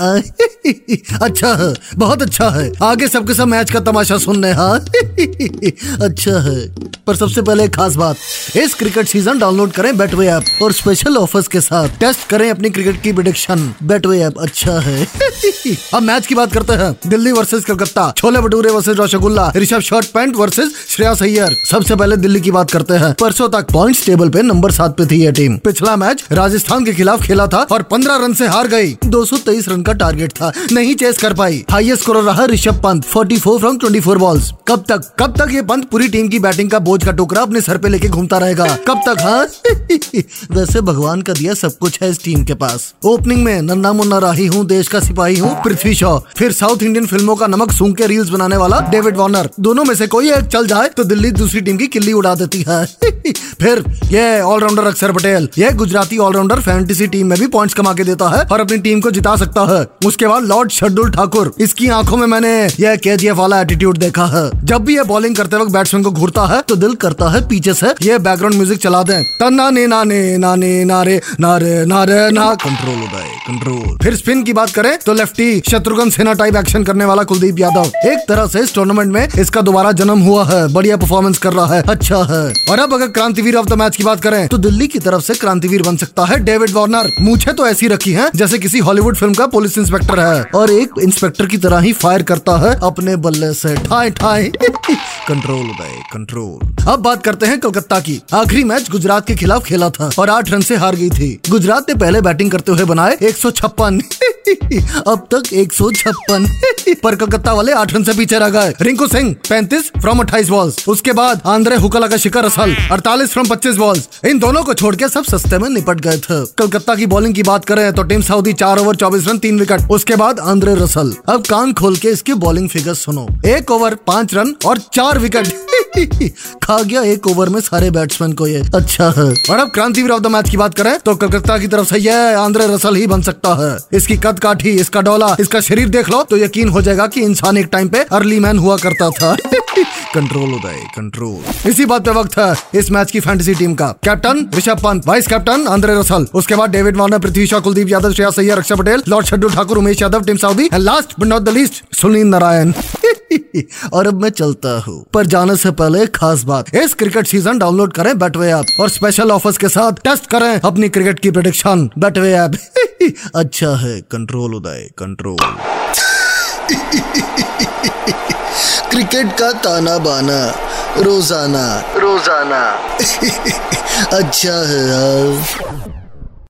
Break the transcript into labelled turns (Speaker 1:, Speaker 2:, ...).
Speaker 1: अच्छा है, बहुत अच्छा है। आगे सबके सब मैच का तमाशा सुनने हाँ अच्छा है। पर सबसे पहले एक खास बात, इस क्रिकेट सीज़न डाउनलोड करें बैटवे ऐप और स्पेशल ऑफर्स के साथ टेस्ट करें अपनी क्रिकेट की प्रिडिक्शन बैटवे ऐप अच्छा है। अब मैच की बात करते हैं। Delhi versus Calcutta, chole bhature versus rasgulla, Rishabh shirt pant versus Shreyas Iyer. सबसे पहले दिल्ली की बात करते हैं। परसों तक पॉइंट्स टेबल पे नंबर सात पे थी ये टीम पिछला मैच राजस्थान के खिलाफ खेला था और पंद्रह रन से हार गई। 223 रन का टारगेट था। नहीं चेस कर पाई। हाईएस्ट स्कोर रहा ऋषभ पंत 44 फ्रॉम 24 बॉल्स कब तक कब तक ये पंत पूरी टीम की बैटिंग का बोझ का टुकड़ा अपने सर पे लेके घूमता रहेगा? कब तक हाँ? वैसे भगवान का दिया सब कुछ है इस टीम के पास। ओपनिंग में नन्ना मुन्ना राही हूँ, देश का सिपाही हूँ, पृथ्वी शॉ। फिर साउथ इंडियन फ़िल्मों का नमक सूंघ के रील्स बनाने वाला डेविड वार्नर दोनों में से कोई एक चल जाए तो दिल्ली दूसरी टीम की किल्ली उड़ा देती है। फिर ये ऑलराउंडर अक्षर पटेल। ये गुजराती ऑलराउंडर फैंटेसी टीम में भी पॉइंट्स कमा के देता है और अपनी टीम को जिता सकता है। उसके बाद लॉर्ड शर्दुल ठाकुर इसकी आँखों में मैंने यह के वाला एटीट्यूड देखा है। जब भी यह बॉलिंग करते वक्त बैट्समैन को घूरता है तो दिल करता है पीछे से ये बैकग्राउंड म्यूज़िक चला दें। तन्ना ने नाने नाने नारे नारे नारे ना कंट्रोल उदय कंट्रोल फिर स्पिन की बात करें तो lefty Shatrughan Sinha type action करने वाला कुलदीप यादव एक तरह से इस टूर्नामेंट में इसका दोबारा जन्म हुआ है। बढ़िया परफॉर्मेंस कर रहा है अच्छा है। और अब अगर क्रांतिवीर ऑफ़ द मैच की बात करें तो दिल्ली की तरफ़ से क्रांतिवीर बन सकता है डेविड वार्नर मूछे तो ऐसी रखी हैं जैसे किसी हॉलीवुड फ़िल्म का पुलिस इंस्पेक्टर है और एक इंस्पेक्टर की तरह ही फायर करता है अपने बल्ले से। ठाए ठाए कंट्रोल उदय कंट्रोल अब बात करते हैं कलकत्ता की। आखिरी मैच गुजरात के खिलाफ खेला था और आठ रन से हार गई थी। गुजरात ने पहले बैटिंग करते हुए बनाए एक सौ छप्पन। अब तक एक पर कलकत्ता वाले आठ रन से पीछे रह गए। रिंकू सिंह पैंतीस फ्रॉम अट्ठाईस बॉल्स उसके बाद आंद्रे हुकला का शिखर असल अड़तालीस फ्रॉम पच्चीस बॉल्स इन दोनों को छोड़ के सब सस्ते में निपट गए थे। कलकत्ता की बॉलिंग की बात करें तो टीम साउदी चार ओवर चौबीस रन, तीन विकेट उसके बाद आंद्रे रसल अब कान खोल के इसकी बॉलिंग फिगर सुनो। एक ओवर पाँच रन और चार विकेट खा गया एक ओवर में सारे बैट्समैन को ये। अच्छा है। और अब क्रांतिवीर ऑफ़ द मैच की बात करें तो कलकत्ता की तरफ़ से ये आंद्रे रसल ही बन सकता है। इसकी कद काठी, इसका डोला, इसका शरीर देख लो तो यकीन हो जाएगा कि इंसान एक टाइम पे अर्ली मैन हुआ करता था। कंट्रोल उदय कंट्रोल इसी बात पे वक्त है, इस मैच की फैंटेसी टीम का। Captain Rishabh Pant vice captain Andre Russell. उसके बाद David Warner Prithvi Shaw, Kuldeep Yadav, Shreyas Iyer Raksha Patel Lord Shardul Thakur Umesh Yadav Tim Southee and last but not the least Sunil Narayan. और अब मैं चलता हूँ। पर जाने से पहले खास बात इस क्रिकेट सीज़न डाउनलोड करें बैटवे ऐप और स्पेशल ऑफर्स के साथ टेस्ट करें अपनी क्रिकेट की प्रोडिक्शन बैटवे ऐप अच्छा है कंट्रोल उदय कंट्रोल क्रिकेट का ताना बाना रोज़ाना। रोज़ाना। अच्छा है यार।